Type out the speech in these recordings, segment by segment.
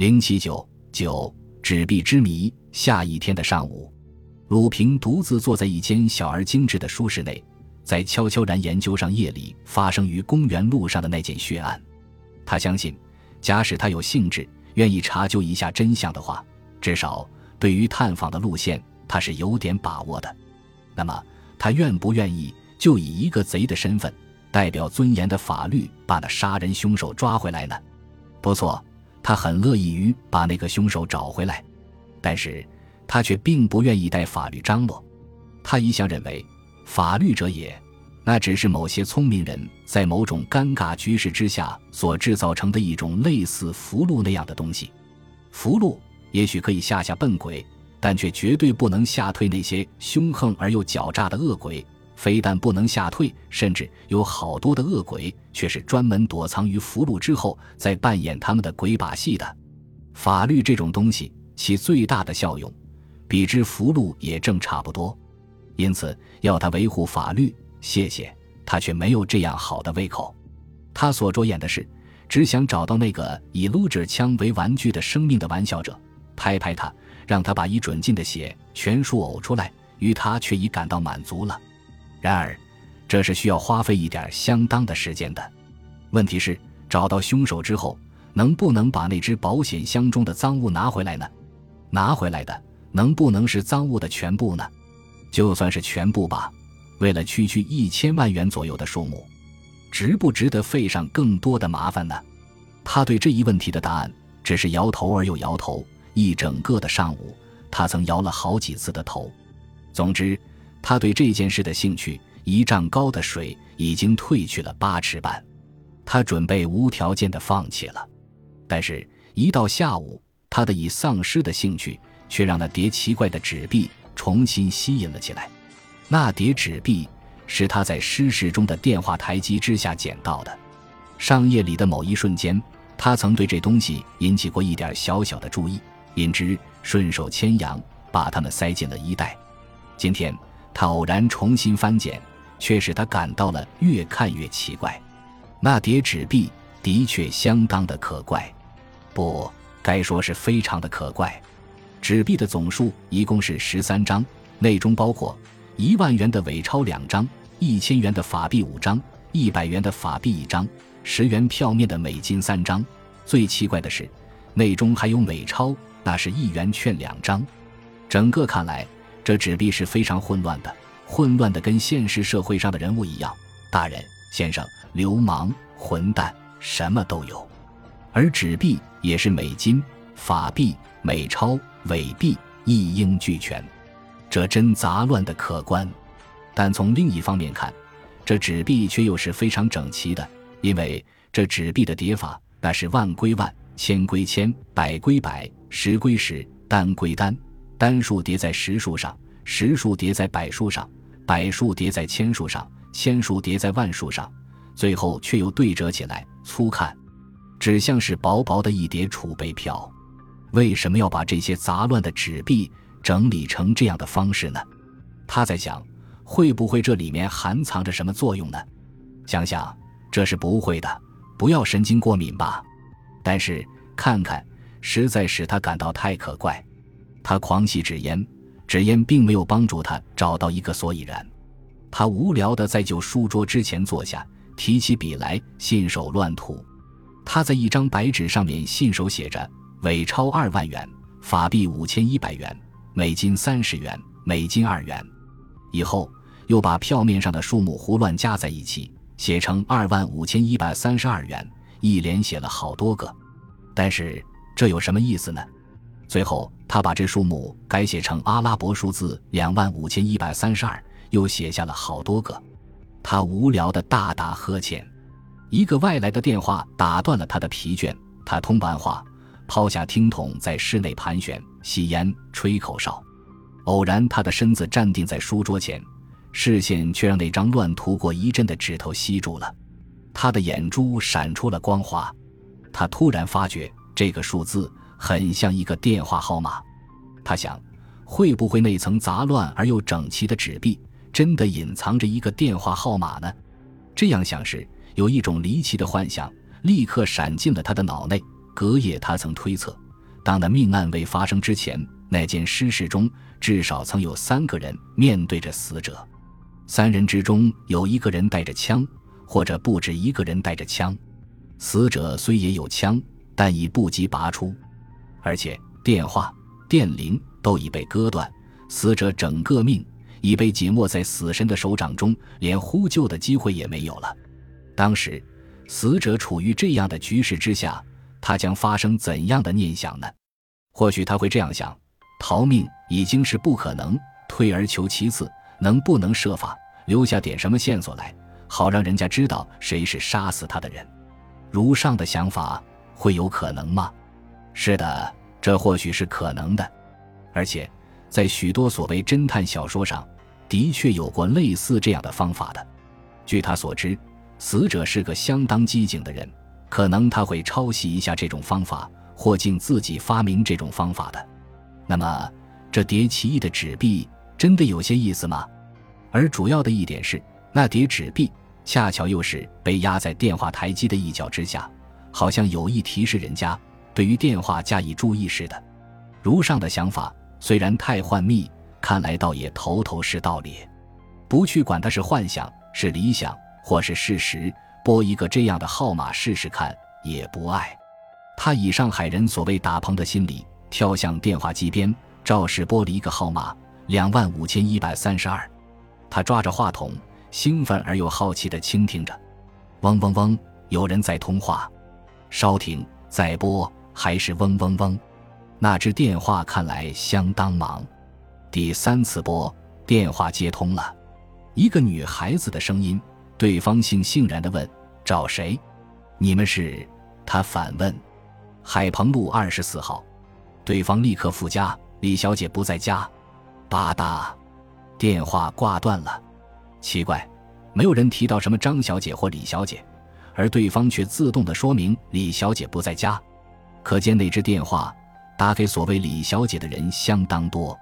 零七九九纸币之谜。下一天的上午，鲁平独自坐在一间小而精致的书室内，在悄悄然研究上夜里发生于公园路上的那件血案。他相信，假使他有兴致，愿意查究一下真相的话，至少对于探访的路线，他是有点把握的。那么，他愿不愿意就以一个贼的身份，代表尊严的法律，把那杀人凶手抓回来呢？不错，他很乐意于把那个凶手找回来，但是他却并不愿意带法律张罗。他一向认为，法律者也，那只是某些聪明人在某种尴尬局势之下所制造成的一种类似符箓那样的东西。符箓也许可以吓吓笨鬼。但却绝对不能吓退那些凶横而又狡诈的恶鬼。非但不能吓退，甚至有好多的恶鬼却是专门躲藏于俘虏之后，在扮演他们的鬼把戏的。法律这种东西，其最大的效用，比之俘虏也正差不多。因此，要他维护法律，谢谢他却没有这样好的胃口。他所着眼的是，只想找到那个以撸着枪为玩具的生命的玩笑者，拍拍他。让他把已准进的血全数呕出来，于他却已感到满足了。然而，这是需要花费一点相当的时间的。问题是，找到凶手之后，能不能把那只保险箱中的赃物拿回来呢？拿回来的能不能是赃物的全部呢？就算是全部吧，为了区区一千万元左右的数目，值不值得费上更多的麻烦呢？他对这一问题的答案只是摇头而又摇头。一整个的上午，他曾摇了好几次的头。总之，他对这件事的兴趣，一丈高的水已经退去了八尺半。他准备无条件的放弃了。但是，一到下午，他的已丧失的兴趣却让那叠奇怪的纸币重新吸引了起来。那叠纸币是他在失事中的电话台机之下捡到的。上夜里的某一瞬间，他曾对这东西引起过一点小小的注意。因之顺手牵羊，把它们塞进了衣袋。今天他偶然重新翻检，却使他感到了越看越奇怪。那叠纸币的确相当的可怪，不该说是非常的可怪。纸币的总数一共是十三张，内中包括一万元的伪钞两张，一千元的法币五张，一百元的法币一张，十元票面的美金三张。最奇怪的是，内中还有美钞。那是一元券两张，整个看来，这纸币是非常混乱的，混乱的跟现实社会上的人物一样，大人、先生、流氓、混蛋，什么都有。而纸币也是美金、法币、美钞、伪币一应俱全，这真杂乱的可观。但从另一方面看，这纸币却又是非常整齐的，因为这纸币的叠法，那是万归万。千归千，百归百，十归十，单归单，单数叠在十数上，十数叠在百数上，百数叠在千数上，千数叠在万数上，最后却又对折起来。粗看，只像是薄薄的一叠储备票。为什么要把这些杂乱的纸币整理成这样的方式呢？他在想，会不会这里面含藏着什么作用呢？想想，这是不会的。不要神经过敏吧。但是看看，实在使他感到太可怪。他狂吸纸烟，纸烟并没有帮助他找到一个所以然。他无聊地在旧书桌之前坐下，提起笔来，信手乱涂。他在一张白纸上面信手写着：伪钞二万元，法币五千一百元，美金三十元，美金二元。以后又把票面上的数目胡乱加在一起，写成二万五千一百三十二元。一连写了好多个，但是这有什么意思呢？最后他把这数目改写成阿拉伯数字两万五千一百三十二，又写下了好多个。他无聊的大打呵欠。一个外来的电话打断了他的疲倦。他通完话，抛下听筒，在室内盘旋、吸烟、吹口哨。偶然，他的身子站定在书桌前，视线却让那张乱涂过一阵的纸头吸住了。他的眼珠闪出了光华，他突然发觉这个数字很像一个电话号码。他想，会不会那层杂乱而又整齐的纸币真的隐藏着一个电话号码呢？这样想时，有一种离奇的幻想立刻闪进了他的脑内。隔夜，他曾推测，当那命案未发生之前，那件尸室中至少曾有三个人面对着死者，三人之中有一个人带着枪，或者不止一个人带着枪。死者虽也有枪，但已不及拔出，而且电话、电铃都已被割断，死者整个命已被紧握在死神的手掌中，连呼救的机会也没有了。当时，死者处于这样的局势之下。他将发生怎样的念想呢？或许他会这样想：逃命已经是不可能，退而求其次，能不能设法留下点什么线索来，好让人家知道谁是杀死他的人？如上的想法会有可能吗？是的，这或许是可能的。而且，在许多所谓侦探小说上，的确有过类似这样的方法的。据他所知，死者是个相当机警的人。可能他会抄袭一下这种方法，或竟自己发明这种方法的。那么，这叠奇异的纸币真的有些意思吗？而主要的一点是，那叠纸币恰巧又是被压在电话台机的一角之下，好像有意提示人家对于电话加以注意似的。如上的想法虽然太幻秘，看来倒也头头是道理。不去管它是幻想、是理想或是事实。拨一个这样的号码试试看，也不碍。他以上海人所谓打棚的心理，跳向电话机边，照实拨了一个号码：两万五千一百三十二。他抓着话筒，兴奋而又好奇地倾听着。嗡嗡嗡，有人在通话。稍停，再拨，还是嗡嗡嗡。那只电话看来相当忙。第三次拨，电话接通了，一个女孩子的声音。对方悻悻然地问：“找谁？你们是？”他反问：“海鹏路二十四号。”对方立刻附加：“李小姐不在家。”吧嗒，电话挂断了。奇怪，没有人提到什么张小姐或李小姐，而对方却自动地说明李小姐不在家。可见那只电话打给所谓李小姐的人相当多。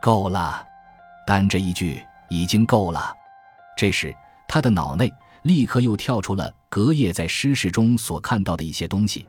够了，单这一句已经够了。这时。他的脑内立刻又跳出了隔夜在尸室中所看到的一些东西：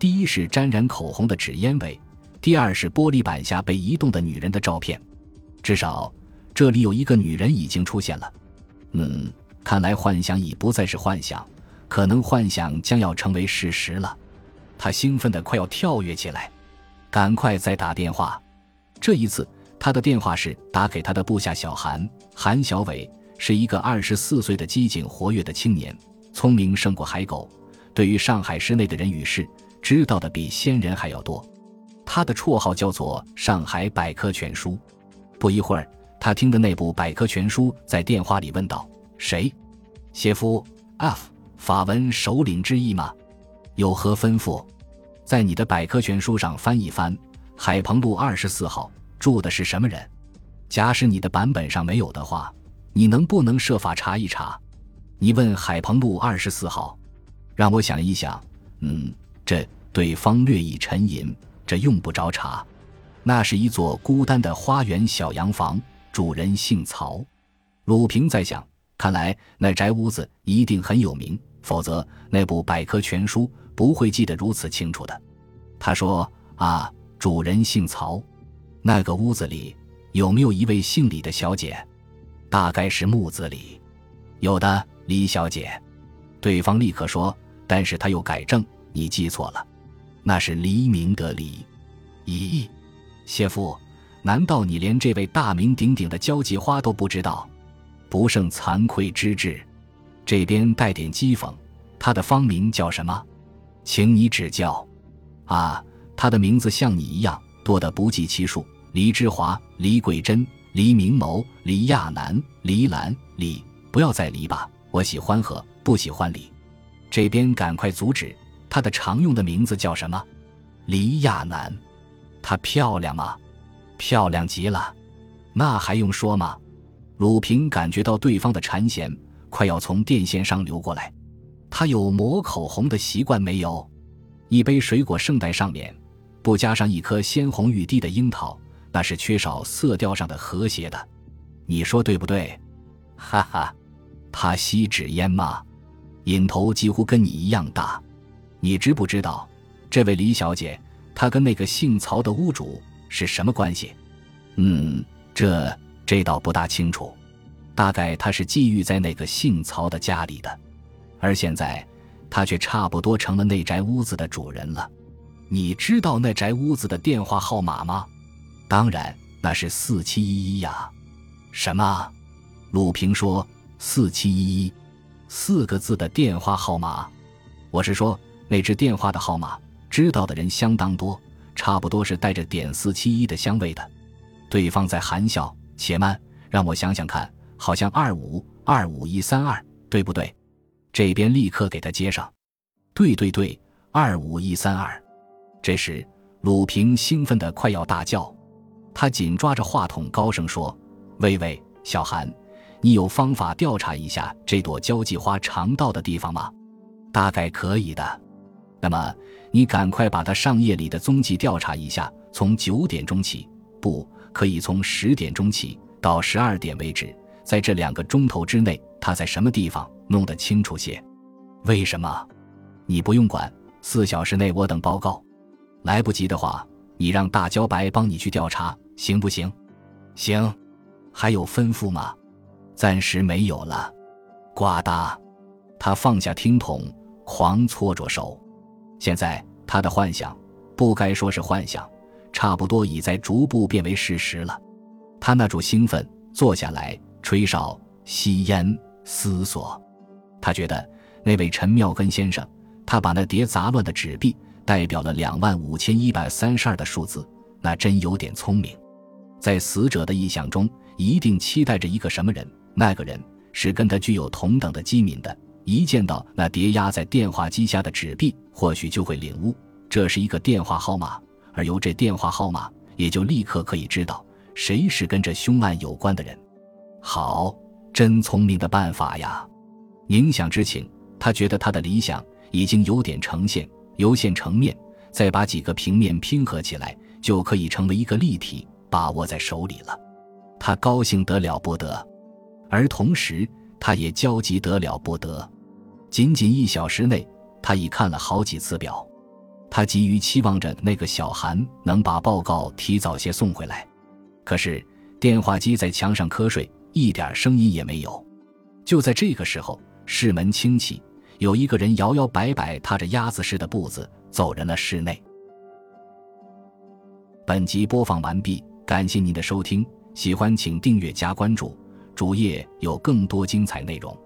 第一是沾染口红的纸烟味，第二是玻璃板下被移动的女人的照片。至少这里有一个女人已经出现了。嗯，看来幻想已不再是幻想，可能幻想将要成为事实了。他兴奋得快要跳跃起来，赶快再打电话。这一次，他的电话是打给他的部下小韩韩小伟。是一个二十四岁的机警活跃的青年，聪明胜过海狗。对于上海市内的人与事，知道的比先人还要多。他的绰号叫做“上海百科全书”。不一会儿，他听的那部百科全书在电话里问道：“谁？谢夫 F 法文首领之意吗？有何吩咐？在你的百科全书上翻一翻，海鹏路二十四号住的是什么人？假使你的版本上没有的话。”你能不能设法查一查？你问海鹏路二十四号，让我想一想。嗯，这对方略一沉吟，这用不着查。那是一座孤单的花园小洋房，主人姓曹。鲁平在想，看来那宅屋子一定很有名，否则那部百科全书不会记得如此清楚的。他说：“啊，主人姓曹，那个屋子里有没有一位姓李的小姐？”大概是木子李，有的李小姐。对方立刻说，但是他又改正：“你记错了，那是黎明的黎。”咦，谢父，难道你连这位大名鼎鼎的交际花都不知道？不胜惭愧之至。这边带点讥讽，他的芳名叫什么？请你指教。啊，他的名字像你一样多得不计其数：黎之华、黎桂珍。黎明谋、黎亚男、黎兰、李，不要再黎吧，我喜欢和，不喜欢李。这边赶快阻止，她的常用的名字叫什么？黎亚男。她漂亮吗？漂亮极了，那还用说吗？鲁平感觉到对方的馋涎快要从电线上流过来。他有抹口红的习惯没有？一杯水果圣代上面，不加上一颗鲜红欲滴的樱桃。那是缺少色调上的和谐的，你说对不对？哈哈，他吸纸烟吗？瘾头几乎跟你一样大。你知不知道，这位李小姐她跟那个姓曹的屋主是什么关系？嗯，这这倒不大清楚。大概她是寄寓在那个姓曹的家里的，而现在他却差不多成了那宅屋子的主人了。你知道那宅屋子的电话号码吗？当然，那是四七一一呀。什么？鲁平说四七一一，四个字的电话号码。我是说那只电话的号码，知道的人相当多，差不多是带着点四七一的香味的。对方在含笑。且慢，让我想想看。好像二五二五一三二，对不对？这边立刻给他接上。对对对，二五一三二。这时，鲁平兴奋得快要大叫，他紧抓着话筒高声说：“喂喂，小韩，你有方法调查一下这朵交际花常到的地方吗？大概可以的。那么，你赶快把他上夜里的踪迹调查一下，从九点钟起，不可以从十点钟起到十二点为止。”在这两个钟头之内，他在什么地方？弄得清楚些。为什么？你不用管。四小时内我等报告。来不及的话，你让大焦白帮你去调查，行不行？行。还有吩咐吗？暂时没有了。呱嗒，他放下听筒，狂搓着手。现在他的幻想，不该说是幻想，差不多已在逐步变为事实了。他那种兴奋，坐下来。吹哨、吸烟、思索，他觉得那位陈妙根先生，他把那叠杂乱的纸币代表了两万五千一百三十二的数字，那真有点聪明。在死者的意想中，一定期待着一个什么人，那个人是跟他具有同等的机敏的。一见到那叠压在电话机下的纸币，或许就会领悟这是一个电话号码，而由这电话号码，也就立刻可以知道谁是跟这凶案有关的人。好，真聪明的办法呀！宁想之情，他觉得他的理想已经有点呈现，由线成面，再把几个平面拼合起来，就可以成为一个立体，把握在手里了。他高兴得了不得，而同时他也焦急得了不得。仅仅一小时内，他已看了好几次表，他急于期望着那个小韩能把报告提早些送回来。可是电话机在墙上瞌睡。一点声音也没有。就在这个时候，室门轻启，有一个人摇摇摆摆、踏着鸭子似的步子走人了室内。本集播放完毕，感谢您的收听，喜欢请订阅加关注，主页有更多精彩内容。